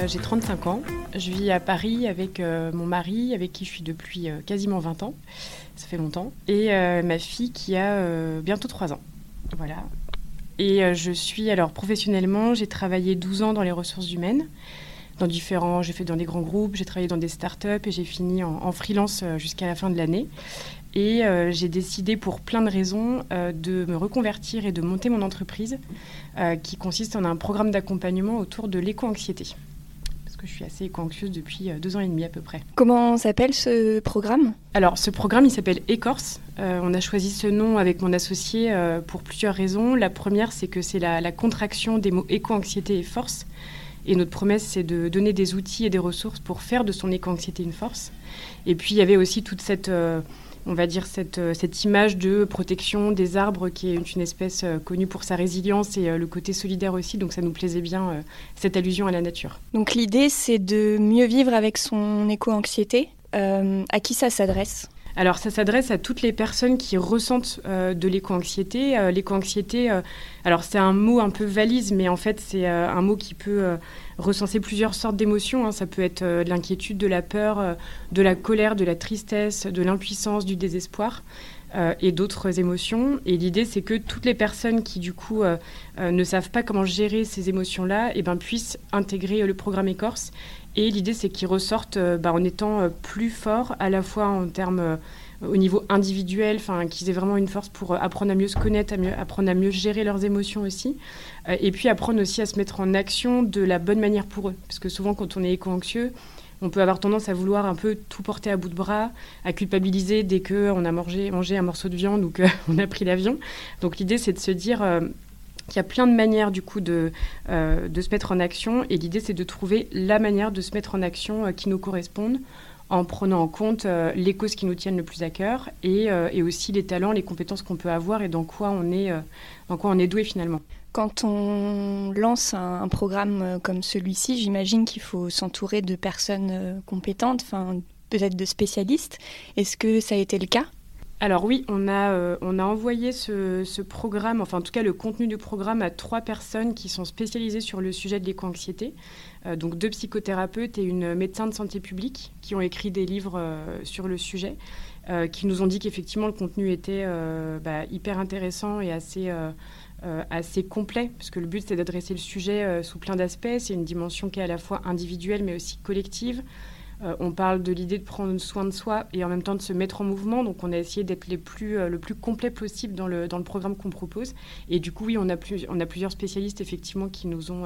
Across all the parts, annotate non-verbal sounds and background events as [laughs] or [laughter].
Euh, j'ai 35 ans. Je vis à Paris avec euh, mon mari, avec qui je suis depuis euh, quasiment 20 ans. Ça fait longtemps. Et ma fille qui a bientôt 3 ans. Voilà. Et je suis, alors professionnellement, j'ai travaillé 12 ans dans les ressources humaines. Dans différents, j'ai fait dans des grands groupes, j'ai travaillé dans des startups et j'ai fini en, freelance jusqu'à la fin de l'année. Et j'ai décidé, pour plein de raisons, de me reconvertir et de monter mon entreprise, qui consiste en un programme d'accompagnement autour de l'éco-anxiété. Que je suis assez éco-anxieuse depuis deux ans et demi à peu près. Comment s'appelle ce programme? Alors, ce programme, il s'appelle Écorce. on a choisi ce nom avec mon associé pour plusieurs raisons. La première, c'est que c'est la, la, contraction des mots éco-anxiété et force. Et notre promesse, c'est de donner des outils et des ressources pour faire de son éco-anxiété une force. Et puis, il y avait aussi toute cette on va dire, cette, euh, cette, image de protection des arbres qui est une espèce euh, connue pour sa résilience et euh, le côté solidaire aussi. Donc ça nous plaisait bien, cette allusion à la nature. Donc l'idée, c'est de mieux vivre avec son éco-anxiété. à qui ça s'adresse? Alors ça s'adresse à toutes les personnes qui ressentent de l'éco-anxiété. l'éco-anxiété, alors c'est un mot un peu valise, mais en fait c'est un mot qui peut recenser plusieurs sortes d'émotions. Hein. Ça peut être euh, de l'inquiétude, de la peur, euh, de la colère, de la tristesse, de l'impuissance, du désespoir. Euh, et d'autres émotions. Et l'idée, c'est que toutes les personnes qui, du coup, ne savent pas comment gérer ces émotions-là, eh ben, puissent intégrer le programme Écorce. Et l'idée, c'est qu'ils ressortent bah, en étant plus forts, à la fois en termes au niveau individuel, qu'ils aient vraiment une force pour apprendre à mieux se connaître, à mieux, apprendre à mieux gérer leurs émotions aussi, euh, et puis apprendre aussi à se mettre en action de la bonne manière pour eux. Parce que souvent, quand on est éco-anxieux, on peut avoir tendance à vouloir un peu tout porter à bout de bras, à culpabiliser dès qu'on a mangé, un morceau de viande ou qu'on [laughs] a pris l'avion. Donc l'idée, c'est de se dire euh, qu'il y a plein de manières du coup de, euh, de se mettre en action. Et l'idée, c'est de trouver la manière de se mettre en action qui nous corresponde en prenant en compte les causes qui nous tiennent le plus à cœur et, aussi les talents, les compétences qu'on peut avoir et dans quoi on est, doué finalement. Quand on lance un, programme euh, comme celui-ci, j'imagine qu'il faut s'entourer de personnes euh, compétentes, peut-être de spécialistes. Est-ce que ça a été le cas? Alors oui, on a, euh, envoyé ce, programme, enfin en tout cas le contenu du programme à trois personnes qui sont spécialisées sur le sujet de l'éco-anxiété. donc deux psychothérapeutes et une médecin de santé publique qui ont écrit des livres sur le sujet, qui nous ont dit qu'effectivement le contenu était bah, hyper intéressant et assez euh, assez complet, parce que le but c'est d'adresser le sujet euh, sous plein d'aspects. C'est une dimension qui est à la fois individuelle mais aussi collective. Euh, on parle de l'idée de prendre soin de soi et en même temps de se mettre en mouvement. Donc on a essayé d'être plus, le plus complet possible dans le, dans le programme qu'on propose. Et du coup, oui, on a, plusieurs spécialistes effectivement qui nous ont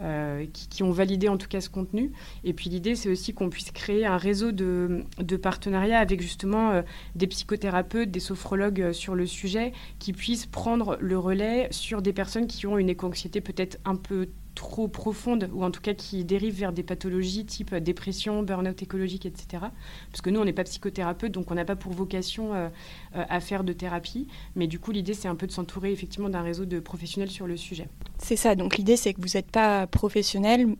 euh, ont validé en tout cas ce contenu. Et puis l'idée, c'est aussi qu'on puisse créer un réseau de, partenariats avec justement euh, des psychothérapeutes, des sophrologues euh, sur le sujet, qui puissent prendre le relais sur des personnes qui ont une éco-anxiété peut-être un peu trop profonde, ou en tout cas qui dérive vers des pathologies type dépression, burn-out écologique, etc. Parce que nous, on n'est pas psychothérapeute, donc on n'a pas pour vocation euh, euh, à faire de thérapie. Mais du coup, l'idée, c'est un peu de s'entourer effectivement d'un réseau de professionnels sur le sujet. C'est ça, donc l'idée, c'est que vous n'êtes pas professionnel,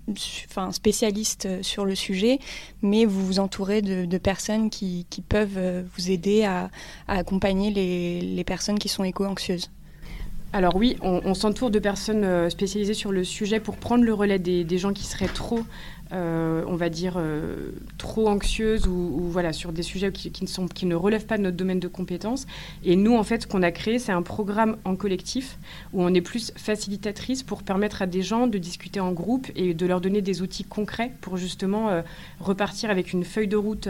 enfin spécialiste euh, sur le sujet, mais vous vous entourez de, personnes qui, peuvent vous aider à, accompagner les personnes qui sont éco-anxieuses. Alors oui, on, s'entoure de personnes euh, spécialisées sur le sujet pour prendre le relais des, gens qui seraient trop, euh, on va dire, euh, trop anxieuses ou, voilà sur des sujets qui, ne sont, qui ne relèvent pas de notre domaine de compétences. Et nous, en fait, ce qu'on a créé, c'est un programme en collectif où on est plus facilitatrice pour permettre à des gens de discuter en groupe et de leur donner des outils concrets pour justement repartir avec une feuille de route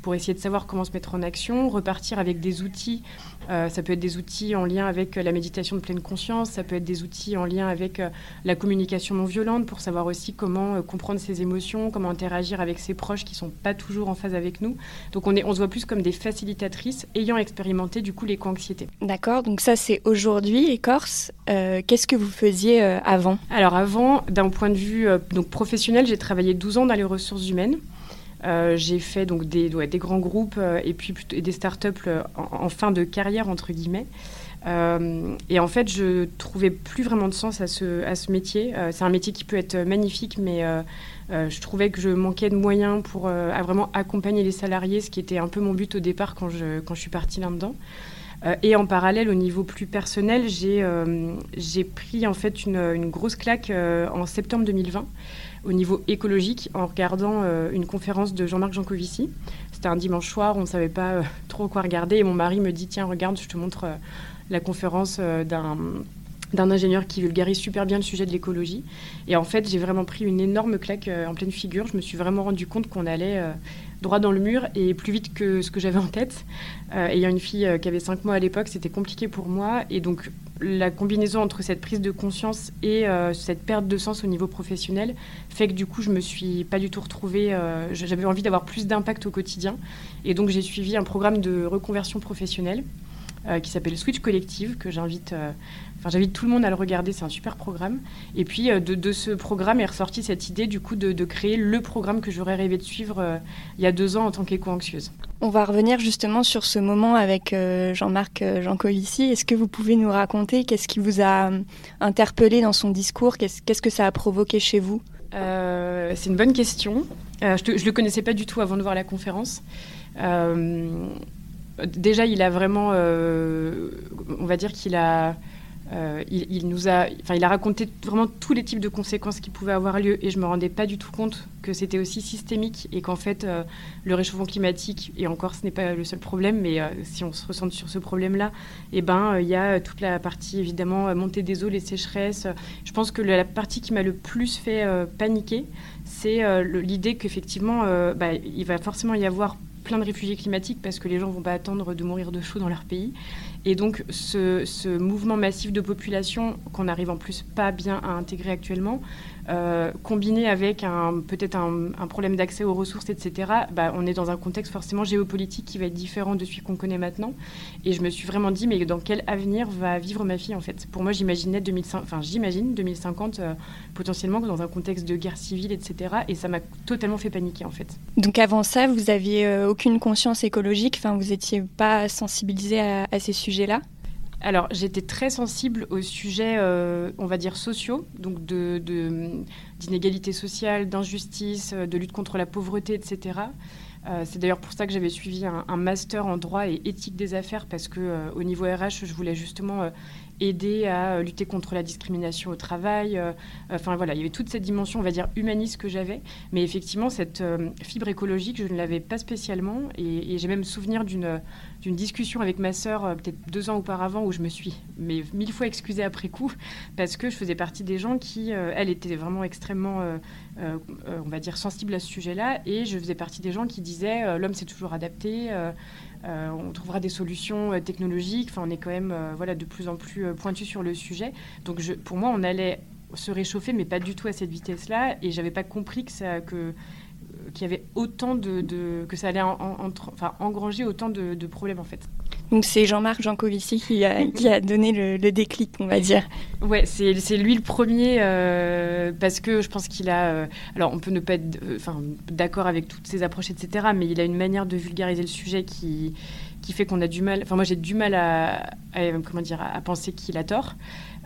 pour essayer de savoir comment se mettre en action, repartir avec des outils euh, ça peut être des outils en lien avec euh, la méditation de pleine conscience, ça peut être des outils en lien avec euh, la communication non violente pour savoir aussi comment comprendre ses émotions, comment interagir avec ses proches qui ne sont pas toujours en phase avec nous. Donc on, est, on se voit plus comme des facilitatrices ayant expérimenté du coup l'éco-anxiété. D'accord, donc ça c'est aujourd'hui écorce. Qu'est-ce que vous faisiez avant? Alors avant, d'un point de vue donc professionnel, j'ai travaillé 12 ans dans les ressources humaines. Euh, j'ai fait donc des, grands groupes euh, et puis des startups euh, en, fin de carrière entre guillemets. et en fait, je trouvais plus vraiment de sens à ce, métier. c'est un métier qui peut être magnifique, mais je trouvais que je manquais de moyens pour vraiment accompagner les salariés, ce qui était un peu mon but au départ quand je, quand je suis partie là-dedans. Et en parallèle, au niveau plus personnel, j'ai pris en fait une, grosse claque en septembre 2020 au niveau écologique en regardant une conférence de Jean-Marc Jancovici. C'était un dimanche soir, on ne savait pas [laughs] trop quoi regarder et mon mari me dit tiens regarde, je te montre la conférence d'un d'un ingénieur qui vulgarise super bien le sujet de l'écologie. Et en fait, j'ai vraiment pris une énorme claque euh, en pleine figure. Je me suis vraiment rendu compte qu'on allait euh, droit dans le mur et plus vite que ce que j'avais en tête. Euh, ayant une fille qui avait 5 mois à l'époque, c'était compliqué pour moi. Et donc, la combinaison entre cette prise de conscience et cette perte de sens au niveau professionnel fait que du coup, je me suis pas du tout retrouvée. j'avais envie d'avoir plus d'impact au quotidien. Et donc, j'ai suivi un programme de reconversion professionnelle qui s'appelle Switch Collective, que j'invite Enfin, j'invite tout le monde à le regarder, c'est un super programme. Et puis euh, de, ce programme est ressortie cette idée du coup de, créer le programme que j'aurais rêvé de suivre euh, il y a deux ans en tant qu'éco-anxieuse. On va revenir justement sur ce moment avec euh, Jean-Marc Jancovici. Est-ce que vous pouvez nous raconter qu'est-ce qui vous a interpellé dans son discours? Qu'est-ce que ça a provoqué chez vous? C'est une bonne question. je ne le connaissais pas du tout avant de voir la conférence. Déjà, il a vraiment, on va dire qu'il a euh, il, nous a, enfin, il a raconté vraiment tous les types de conséquences qui pouvaient avoir lieu et je me rendais pas du tout compte que c'était aussi systémique et qu'en fait euh, le réchauffement climatique et encore ce n'est pas le seul problème mais euh, si on se ressent sur ce problème là et eh ben il y a toute la partie évidemment montée des eaux les sécheresses. Je pense que la partie qui m'a le plus fait paniquer c'est l'idée qu'effectivement bah, il va forcément y avoir plein de réfugiés climatiques parce que les gens vont pas attendre de mourir de chaud dans leur pays. Et donc ce, mouvement massif de population qu'on n'arrive en plus pas bien à intégrer actuellement, euh, combiné avec peut-être un, problème d'accès aux ressources, etc., bah, on est dans un contexte forcément géopolitique qui va être différent de celui qu'on connaît maintenant. Et je me suis vraiment dit, mais dans quel avenir va vivre ma fille en fait? Pour moi, j'imaginais 2050, enfin j'imagine 2050 euh, potentiellement dans un contexte de guerre civile, etc. Et ça m'a totalement fait paniquer en fait. Donc avant ça, vous aviez euh, aucune conscience écologique, vous n'étiez pas sensibilisé à, à ces sujets-là? Alors, j'étais très sensible aux sujets, euh, on va dire, sociaux, donc d'inégalité de, sociale, d'injustice, euh, de lutte contre la pauvreté, etc. Euh, c'est d'ailleurs pour ça que j'avais suivi un, master en droit et éthique des affaires, parce que au niveau RH, je voulais justement aider à lutter contre la discrimination au travail. enfin voilà, il y avait toute cette dimension, on va dire, humaniste que j'avais. Mais effectivement, cette fibre écologique, je ne l'avais pas spécialement. Et, j'ai même souvenir d'une discussion avec ma sœur euh, peut-être deux ans auparavant où je me suis mais mille fois excusée après coup [laughs] parce que je faisais partie des gens qui, euh, elle, était vraiment extrêmement, euh, on va dire, sensible à ce sujet-là et je faisais partie des gens qui disaient l'homme s'est toujours adapté, on trouvera des solutions technologiques, enfin on est quand même voilà, de plus en plus pointu sur le sujet. Donc pour moi, on allait se réchauffer, mais pas du tout à cette vitesse-là et j'avais pas compris que ça... Que, qu'il y avait autant de, que ça allait enfin, engranger autant de, problèmes en fait. Donc c'est Jean-Marc Jancovici qui a, qui a donné le, déclic, on va dire. Ouais, c'est lui le premier euh, parce que je pense qu'il a. Euh, alors on peut ne pas être euh, d'accord avec toutes ses approches, etc. Mais il a une manière de vulgariser le sujet qui qui fait qu'on a du mal. Enfin moi j'ai du mal à, comment dire à penser qu'il a tort.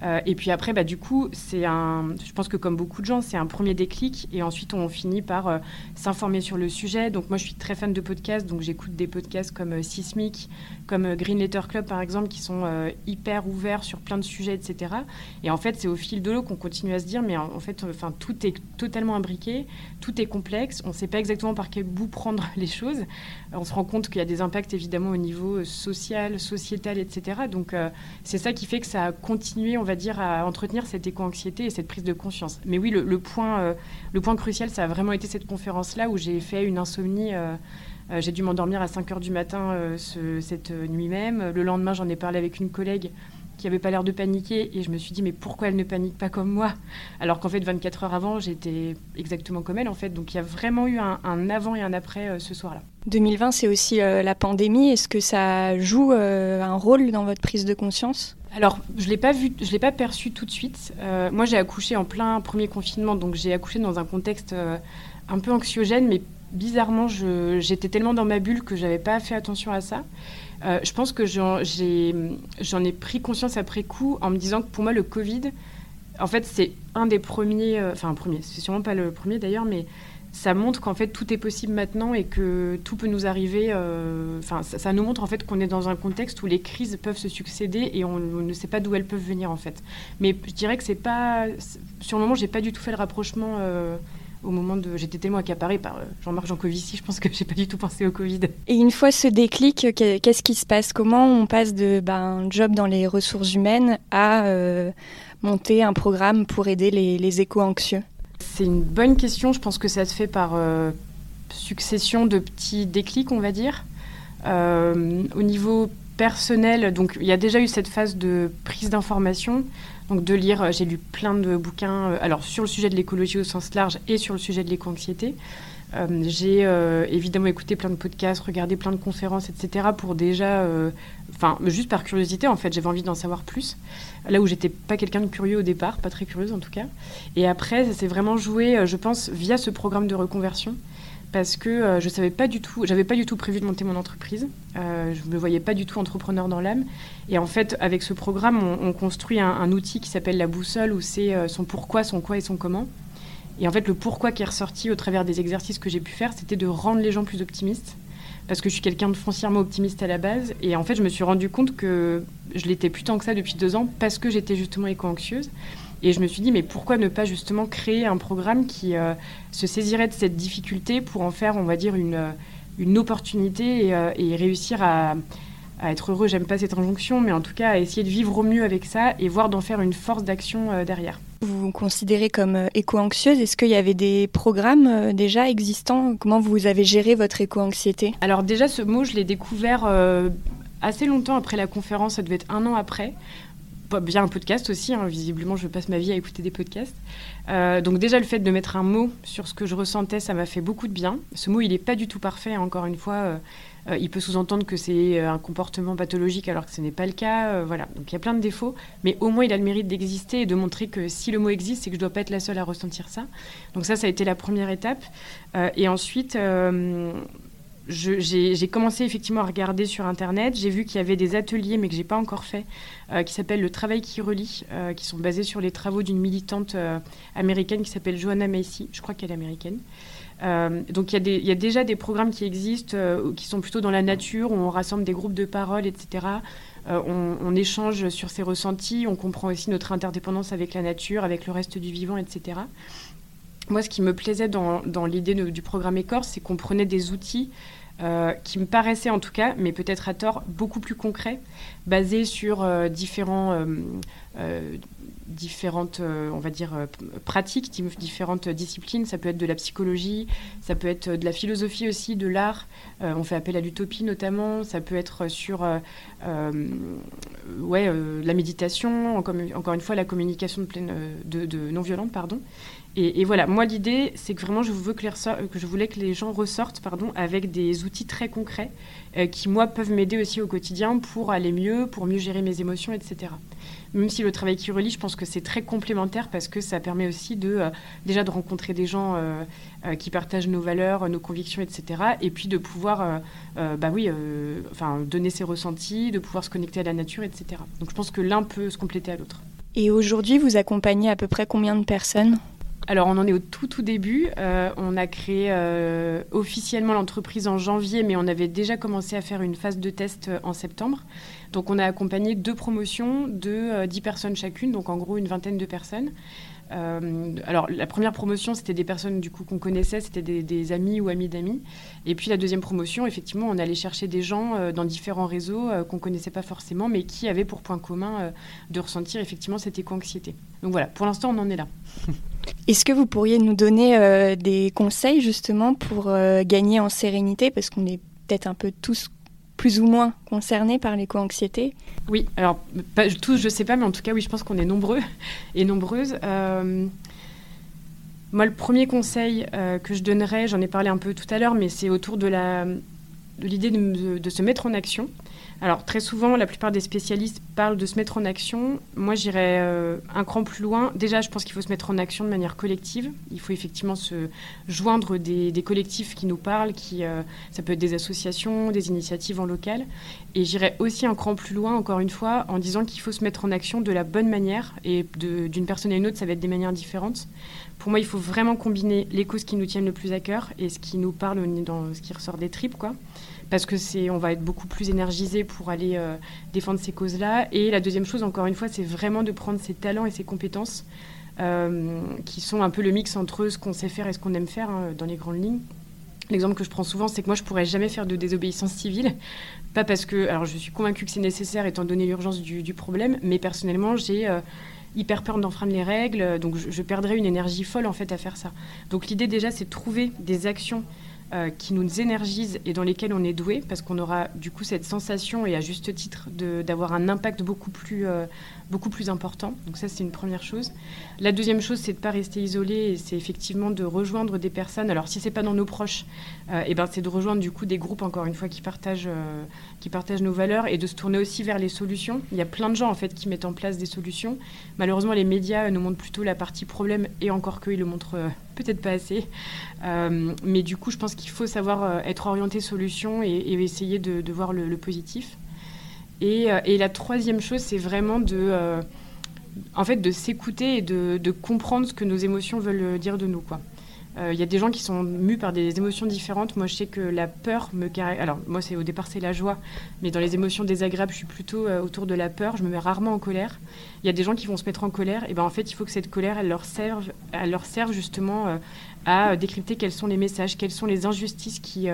Euh, et puis après, bah, du coup, c'est un, je pense que comme beaucoup de gens, c'est un premier déclic et ensuite on finit par euh, s'informer sur le sujet. Donc moi, je suis très fan de podcasts, donc j'écoute des podcasts comme euh, Sismic, comme Green Letter Club par exemple, qui sont hyper ouverts sur plein de sujets, etc. Et en fait, c'est au fil de l'eau qu'on continue à se dire, mais en, fait, enfin, tout est totalement imbriqué, tout est complexe, on sait pas exactement par quel bout prendre [laughs] les choses. On se rend compte qu'il y a des impacts évidemment au niveau social, sociétal, etc. Donc c'est ça qui fait que ça a continué, on va dire, à entretenir cette éco-anxiété et cette prise de conscience. Mais oui, le, point, euh, le point crucial, ça a vraiment été cette conférence-là où j'ai fait une insomnie. Euh, euh, j'ai dû m'endormir à 5 heures du matin cette nuit même. Le lendemain, j'en ai parlé avec une collègue qui avait pas l'air de paniquer et je me suis dit mais pourquoi elle ne panique pas comme moi? Alors qu'en fait 24 heures avant j'étais exactement comme elle en fait donc il y a vraiment eu un, avant et un après ce soir-là. 2020 c'est aussi la pandémie est-ce que ça joue un rôle dans votre prise de conscience? Alors, je l'ai pas vu, je l'ai pas perçu tout de suite. Euh, moi, j'ai accouché en plein premier confinement, donc j'ai accouché dans un contexte euh, un peu anxiogène, mais bizarrement, j'étais tellement dans ma bulle que j'avais pas fait attention à ça. Euh, je pense que j'en ai, pris conscience après coup en me disant que pour moi, le Covid, en fait, c'est un des premiers, enfin un premier, c'est sûrement pas le premier d'ailleurs, mais ça montre qu'en fait tout est possible maintenant et que tout peut nous arriver. euh, Enfin, ça, nous montre en fait qu'on est dans un contexte où les crises peuvent se succéder et on, ne sait pas d'où elles peuvent venir en fait. Mais je dirais que c'est pas. Sur le moment, j'ai pas du tout fait le rapprochement. euh, au moment de, j'étais tellement accaparée par euh, Jean-Marc Jancovici, je pense que j'ai pas du tout pensé au Covid. Et une fois ce déclic, que- qu'est-ce qui se passe? Comment on passe de ben, un job dans les ressources humaines à monter un programme pour aider les, les éco-anxieux? C'est une bonne question. Je pense que ça se fait par euh, succession de petits déclics, on va dire. Euh, au niveau personnel, il y a déjà eu cette phase de prise d'information, donc de lire. euh, J'ai lu plein de bouquins, alors sur le sujet de l'écologie au sens large et sur le sujet de l'éco-anxiété. Euh, J'ai euh, évidemment écouté plein de podcasts, regardé plein de conférences, etc. pour déjà, euh, enfin juste par curiosité en fait, j'avais envie d'en savoir plus. Là où j'étais pas quelqu'un de curieux au départ, pas très curieuse en tout cas. Et après, ça s'est vraiment joué, je pense, via ce programme de reconversion. Parce que je savais pas du tout, j'avais pas du tout prévu de monter mon entreprise. Je me voyais pas du tout entrepreneur dans l'âme. Et en fait, avec ce programme, on, on construit un, outil qui s'appelle la boussole, où c'est son pourquoi, son quoi et son comment. Et en fait, le pourquoi qui est ressorti au travers des exercices que j'ai pu faire, c'était de rendre les gens plus optimistes. Parce que je suis quelqu'un de foncièrement optimiste à la base. Et en fait, je me suis rendu compte que je l'étais plus tant que ça depuis deux ans, parce que j'étais justement éco-anxieuse. Et je me suis dit, mais pourquoi ne pas justement créer un programme qui euh, se saisirait de cette difficulté pour en faire, on va dire, une, euh, une opportunité et, euh, et réussir à, à être heureux, j'aime pas cette injonction, mais en tout cas à essayer de vivre au mieux avec ça et voir d'en faire une force d'action euh, derrière. Vous vous considérez comme euh, éco-anxieuse Est-ce qu'il y avait des programmes euh, déjà existants? Comment vous avez géré votre éco-anxiété? Alors déjà, ce mot, je l'ai découvert assez longtemps après la conférence, ça devait être un an après. Via un podcast aussi, hein, visiblement je passe ma vie à écouter des podcasts. Euh, donc déjà le fait de mettre un mot sur ce que je ressentais, ça m'a fait beaucoup de bien. Ce mot, il n'est pas du tout parfait, hein, encore une fois. euh, euh, il peut sous-entendre que c'est euh, un comportement pathologique alors que ce n'est pas le cas. euh, voilà, donc il y a plein de défauts, mais au moins il a le mérite d'exister et de montrer que si le mot existe, c'est que je ne dois pas être la seule à ressentir ça. Donc ça, ça a été la première étape. Et ensuite, j'ai commencé effectivement à regarder sur Internet. J'ai vu qu'il y avait des ateliers, mais que j'ai pas encore fait, qui s'appellent Le Travail qui relie, qui sont basés sur les travaux d'une militante américaine qui s'appelle Joanna Macy. Je crois qu'elle est américaine. Euh, donc il y, a déjà des programmes qui existent, euh, qui sont plutôt dans la nature, où on rassemble des groupes de parole, etc. Euh, on, échange sur ses ressentis, on comprend aussi notre interdépendance avec la nature, avec le reste du vivant, etc. Moi, ce qui me plaisait dans, l'idée du programme Écorce, c'est qu'on prenait des outils euh, qui me paraissaient en tout cas, mais peut-être à tort, beaucoup plus concrets, basés sur euh, différents, euh, différentes, on va dire, pratiques, di- différentes disciplines. Ça peut être de la psychologie, ça peut être de la philosophie aussi, de l'art. On fait appel à l'utopie notamment. Ça peut être sur ouais, la méditation, encore, une fois la communication de, pleine, de non violente, pardon. Et, voilà, moi l'idée, c'est que vraiment que je voulais que les gens ressortent pardon, avec des outils très concrets euh, qui, moi, peuvent m'aider aussi au quotidien pour aller mieux, pour mieux gérer mes émotions, etc. Même si le travail qui relie, je pense que c'est très complémentaire parce que ça permet aussi de, euh, déjà de rencontrer des gens euh, euh, qui partagent nos valeurs, nos convictions, etc. Et puis de pouvoir, euh, euh, bah oui, euh, enfin, donner ses ressentis, de pouvoir se connecter à la nature, etc. Donc je pense que l'un peut se compléter à l'autre. Et aujourd'hui, vous accompagnez à peu près combien de personnes? Alors, on en est au tout, tout début. Euh, on a créé euh, officiellement l'entreprise en janvier, mais on avait déjà commencé à faire une phase de test euh, en septembre. Donc, on a accompagné deux promotions de euh, 10 personnes chacune, donc en gros une vingtaine de personnes. Euh, alors, la première promotion, c'était des personnes du coup qu'on connaissait, c'était des, amis ou amis d'amis. Et puis la deuxième promotion, effectivement, on allait chercher des gens euh, dans différents réseaux euh, qu'on connaissait pas forcément, mais qui avaient pour point commun de ressentir effectivement cette éco-anxiété. Donc voilà, pour l'instant, on en est là. [laughs] Est-ce que vous pourriez nous donner des conseils justement pour gagner en sérénité? Parce qu'on est peut-être un peu tous plus ou moins concernés par l'éco-anxiété. Oui, alors pas, tous, je sais pas, mais en tout cas, oui, je pense qu'on est nombreux [laughs] et nombreuses. Euh, moi, le premier conseil euh, que je donnerais, j'en ai parlé un peu tout à l'heure, mais c'est autour de l'idée de se mettre en action. Alors très souvent, la plupart des spécialistes parlent de se mettre en action. Moi, j'irais euh, un cran plus loin. Déjà, je pense qu'il faut se mettre en action de manière collective. Il faut effectivement se joindre des, collectifs qui nous parlent, qui, euh, ça peut être des associations, des initiatives en local. Et j'irais aussi un cran plus loin, encore une fois, en disant qu'il faut se mettre en action de la bonne manière. Et d'une personne à une autre, ça va être des manières différentes. Pour moi, il faut vraiment combiner les causes qui nous tiennent le plus à cœur et ce qui nous parle dans ce qui ressort des tripes, quoi parce que c'est, on va être beaucoup plus énergisé pour aller euh, défendre ces causes-là. Et la deuxième chose, encore une fois, c'est vraiment de prendre ses talents et ses compétences, euh, qui sont un peu le mix entre ce qu'on sait faire et ce qu'on aime faire hein, dans les grandes lignes. L'exemple que je prends souvent, c'est que moi, je pourrais jamais faire de désobéissance civile, pas parce que, alors, je suis convaincue que c'est nécessaire étant donné l'urgence du, problème, mais personnellement, j'ai euh, hyper peur d'enfreindre les règles, donc je, je, perdrais une énergie folle en fait à faire ça. Donc l'idée déjà, c'est de trouver des actions euh, qui nous énergisent et dans lesquels on est doué, parce qu'on aura du coup cette sensation, et à juste titre, d'avoir un impact beaucoup plus, euh, beaucoup plus important. Donc ça, c'est une première chose. La deuxième chose, c'est de ne pas rester isolé, et c'est effectivement de rejoindre des personnes. Alors si c'est pas dans nos proches, euh, eh ben, c'est de rejoindre du coup des groupes, encore une fois, qui partagent, qui partagent nos valeurs, et de se tourner aussi vers les solutions. Il y a plein de gens, en fait, qui mettent en place des solutions. Malheureusement, les médias nous montrent plutôt la partie problème, et encore qu'ils le montrent peut-être pas assez. Euh, mais du coup, je pense qu'il faut savoir euh, être orienté solution et, essayer de, voir le, positif. Euh, et, la troisième chose, c'est vraiment de, en fait, de s'écouter et de, comprendre ce que nos émotions veulent dire de nous. Il euh, y a des gens qui sont mus par des émotions différentes. Moi, je sais que la peur me Alors, moi, c'est au départ, c'est la joie. Mais dans les émotions désagréables, je suis plutôt euh, autour de la peur. Je me mets rarement en colère. Il y a des gens qui vont se mettre en colère. Et ben, en fait, il faut que cette colère, elle leur serve, elle leur serve justement euh, à décrypter quels sont les messages, quelles sont les injustices qui,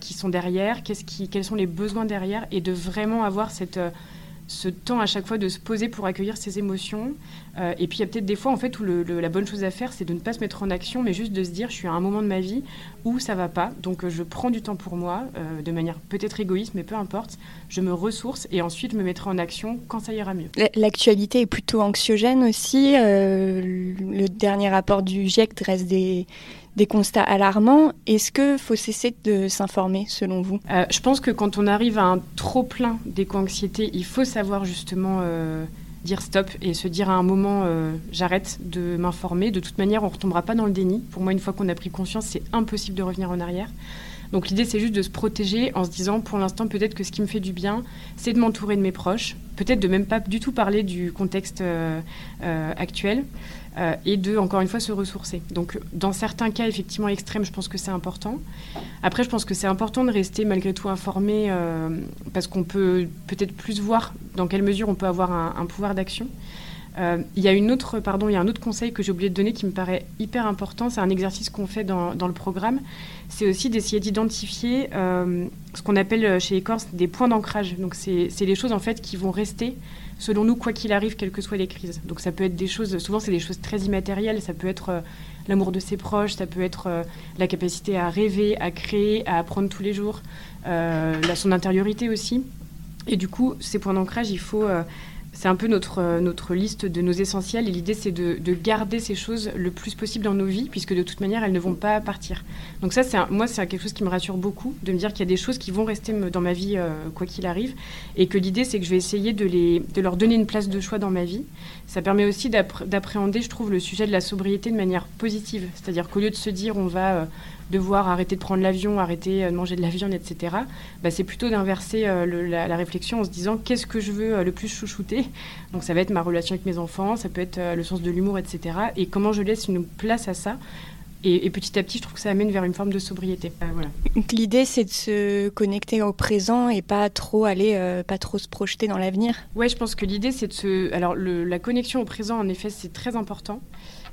qui sont derrière, qui, quels sont les besoins derrière. Et de vraiment avoir cette ce temps à chaque fois de se poser pour accueillir ses émotions. Euh, et puis il y a peut-être des fois en fait où la bonne chose à faire c'est de ne pas se mettre en action mais juste de se dire je suis à un moment de ma vie où ça va pas donc euh, je prends du temps pour moi euh, de manière peut-être égoïste mais peu importe je me ressource et ensuite je me mettrai en action quand ça ira mieux. L'actualité est plutôt anxiogène aussi. le dernier rapport du GIEC dresse des des constats alarmants. Est-ce qu'il faut cesser de s'informer selon vous? Euh, Je pense que quand on arrive à un trop plein d'éco-anxiété, il faut savoir justement euh, dire stop et se dire à un moment euh, j'arrête de m'informer. De toute manière, on ne retombera pas dans le déni. Pour moi, une fois qu'on a pris conscience, c'est impossible de revenir en arrière. Donc l'idée, c'est juste de se protéger en se disant, pour l'instant, peut-être que ce qui me fait du bien, c'est de m'entourer de mes proches, peut-être de même pas du tout parler du contexte actuel, euh, et de, encore une fois, se ressourcer. Donc, dans certains cas, effectivement, extrêmes, je pense que c'est important. Après, je pense que c'est important de rester malgré tout informé euh, parce qu'on peut peut-être plus voir dans quelle mesure on peut avoir un, pouvoir d'action. Euh, il y a y a un autre conseil que j'ai oublié de donner qui me paraît hyper important. C'est un exercice qu'on fait dans, dans, le programme. C'est aussi d'essayer d'identifier ce qu'on appelle chez les Corses des points d'ancrage. Donc, c'est les choses en fait qui vont rester selon nous, quoi qu'il arrive, quelles que soient les crises. Donc ça peut être des choses, souvent c'est des choses très immatérielles, ça peut être euh, l'amour de ses proches, ça peut être euh, la capacité à rêver, à créer, à apprendre tous les jours, euh, son intériorité aussi. Et du coup, ces points d'ancrage, il faut c'est un peu notre, euh, notre liste de nos essentiels et l'idée c'est de, garder ces choses le plus possible dans nos vies puisque de toute manière elles ne vont pas partir. Donc ça, c'est moi c'est quelque chose qui me rassure beaucoup de me dire qu'il y a des choses qui vont rester dans ma vie euh, quoi qu'il arrive et que l'idée c'est que je vais essayer de, les, de leur donner une place de choix dans ma vie. Ça permet aussi d'appréhender, je trouve, le sujet de la sobriété de manière positive. C'est-à-dire qu'au lieu de se dire on va... Euh, devoir arrêter de prendre l'avion, arrêter de manger de la viande, etc., bah, c'est plutôt d'inverser euh, la, réflexion en se disant qu'est-ce que je veux euh, le plus chouchouter? Donc ça va être ma relation avec mes enfants, ça peut être euh, le sens de l'humour, etc. Et comment je laisse une place à ça? Et, petit à petit, je trouve que ça amène vers une forme de sobriété. voilà. l'idée, c'est de se connecter au présent et pas trop aller, pas trop se projeter dans l'avenir? Ouais, je pense que l'idée, c'est de se. Alors, la connexion au présent, en effet, c'est très important.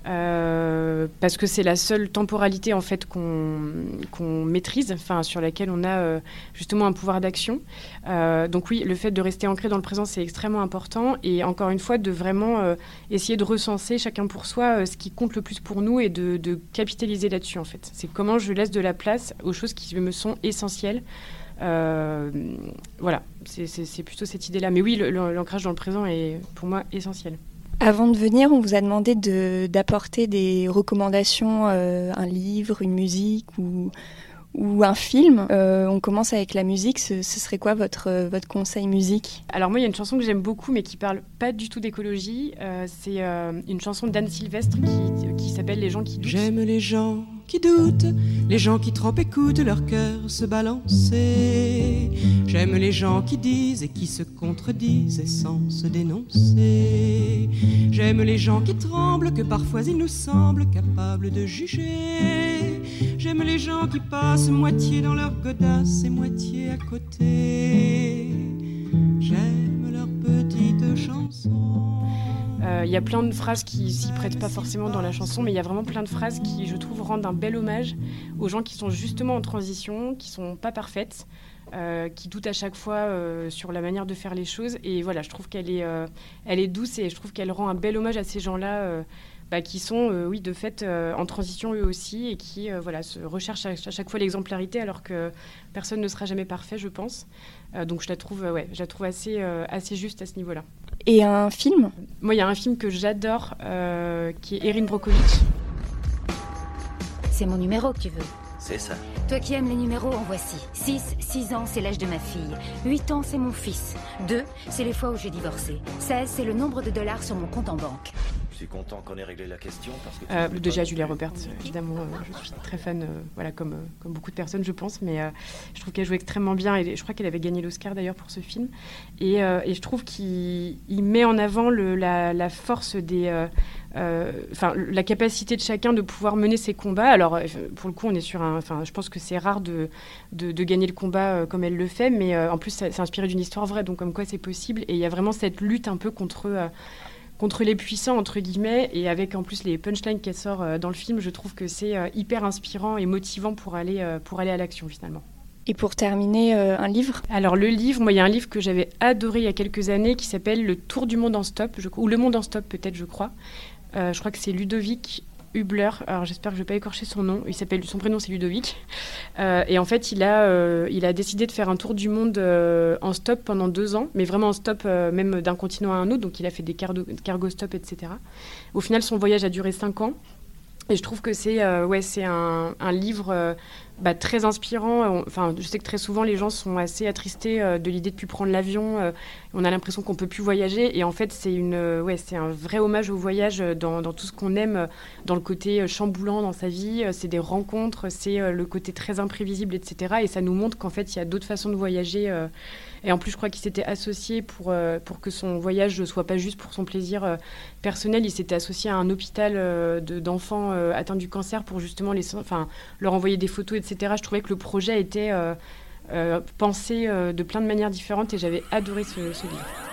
Euh, parce que c'est la seule temporalité en fait qu'on maîtrise, enfin sur laquelle on a euh, justement un pouvoir d'action. Euh, donc oui, le fait de rester ancré dans le présent c'est extrêmement important et encore une fois de vraiment essayer de recenser chacun pour soi ce qui compte le plus pour nous et de, de capitaliser là-dessus en fait. C'est comment je laisse de la place aux choses qui me sont essentielles. voilà, c'est plutôt cette idée-là. Mais oui, l'ancrage dans le présent est pour moi essentiel. Avant de venir, on vous a demandé d'apporter des recommandations, euh, un livre, une musique ou, ou un film. on commence avec la musique. Ce, serait quoi votre, votre conseil musique? Alors moi, il y a une chanson que j'aime beaucoup, mais qui parle pas du tout d'écologie. c'est une chanson d'Anne Sylvestre qui, qui s'appelle Les gens qui doutent. J'aime les gens qui doutent, les gens qui trop écoutent leur cœur se balancer. J'aime les gens qui disent et qui se contredisent et sans se dénoncer. J'aime les gens qui tremblent, que parfois ils nous semblent capables de juger. J'aime les gens qui passent moitié dans leur godasse et moitié à côté. J'aime leurs petites chansons. Euh, il y a plein de phrases qui s'y prêtent pas forcément dans la chanson, mais il y a vraiment plein de phrases qui, je trouve, rendent un bel hommage aux gens qui sont justement en transition, qui sont pas parfaites, euh, qui doutent à chaque fois euh, sur la manière de faire les choses. Et voilà, je trouve qu'elle est, elle est douce et je trouve qu'elle rend un bel hommage à ces gens-là. Bah, qui sont, oui, de fait, en transition eux aussi et qui, voilà, se recherchent à, chaque fois l'exemplarité alors que personne ne sera jamais parfait, je pense. donc je la trouve, ouais, je la trouve assez, assez juste à ce niveau-là. Et un film? Moi, il y a un film que j'adore, euh, qui est Erin Brockovich. C'est mon numéro que tu veux C'est ça. Toi qui aimes les numéros, en voici. 6, 6 ans, c'est l'âge de ma fille. 8 ans, c'est mon fils. 2, c'est les fois où j'ai divorcé. 16, c'est le nombre de dollars sur mon compte en banque. Je suis content qu'on ait réglé la question parce que. Euh, déjà, Julia Roberts, évidemment, euh, je suis très fan, euh, voilà, comme, comme beaucoup de personnes, je pense, mais je trouve qu'elle joue extrêmement bien et je crois qu'elle avait gagné l'Oscar d'ailleurs pour ce film. Et, et je trouve qu'il met en avant le, la, la, force des. Enfin, la capacité de chacun de pouvoir mener ses combats. Alors, pour le coup, on est sur un. Enfin, je pense que c'est rare de, de, de, gagner le combat comme elle le fait, mais en plus, c'est inspiré d'une histoire vraie, donc comme quoi c'est possible. Et il y a vraiment cette lutte un peu contre contre les puissants, entre guillemets, et avec en plus les punchlines qu'elle sort euh, dans le film, je trouve que c'est euh, hyper inspirant et motivant pour aller, euh, pour aller à l'action finalement. Et pour terminer, un livre? Alors le livre, moi il y a un livre que j'avais adoré il y a quelques années qui s'appelle Le Tour du monde en stop, je, ou Le monde en stop peut-être je crois. je crois que c'est Ludovic Hubler, alors j'espère que je ne vais pas écorcher son nom, il s'appelle, son prénom c'est Ludovic, euh, et en fait il a, euh, il a décidé de faire un tour du monde euh, en stop pendant deux ans, mais vraiment en stop même d'un continent à un autre, donc il a fait des cargo, stop, etc. Au final son voyage a duré cinq ans, et je trouve que c'est ouais, c'est un, un, livre bah, très inspirant. Enfin, je sais que très souvent, les gens sont assez attristés euh, de l'idée de plus prendre l'avion. Euh, on a l'impression qu'on peut plus voyager. Et en fait, c'est une, euh, ouais, c'est un vrai hommage au voyage dans, dans tout ce qu'on aime, dans le côté chamboulant dans sa vie. C'est des rencontres, c'est le côté très imprévisible, etc. Et ça nous montre qu'en fait, il y a d'autres façons de voyager. Et en plus, je crois qu'il s'était associé pour, pour que son voyage ne soit pas juste pour son plaisir personnel. Il s'était associé à un hôpital d'enfants atteints du cancer pour justement les, enfin, leur envoyer des photos, etc je trouvais que le projet était euh, euh, pensé euh, de plein de manières différentes et j'avais adoré ce livre.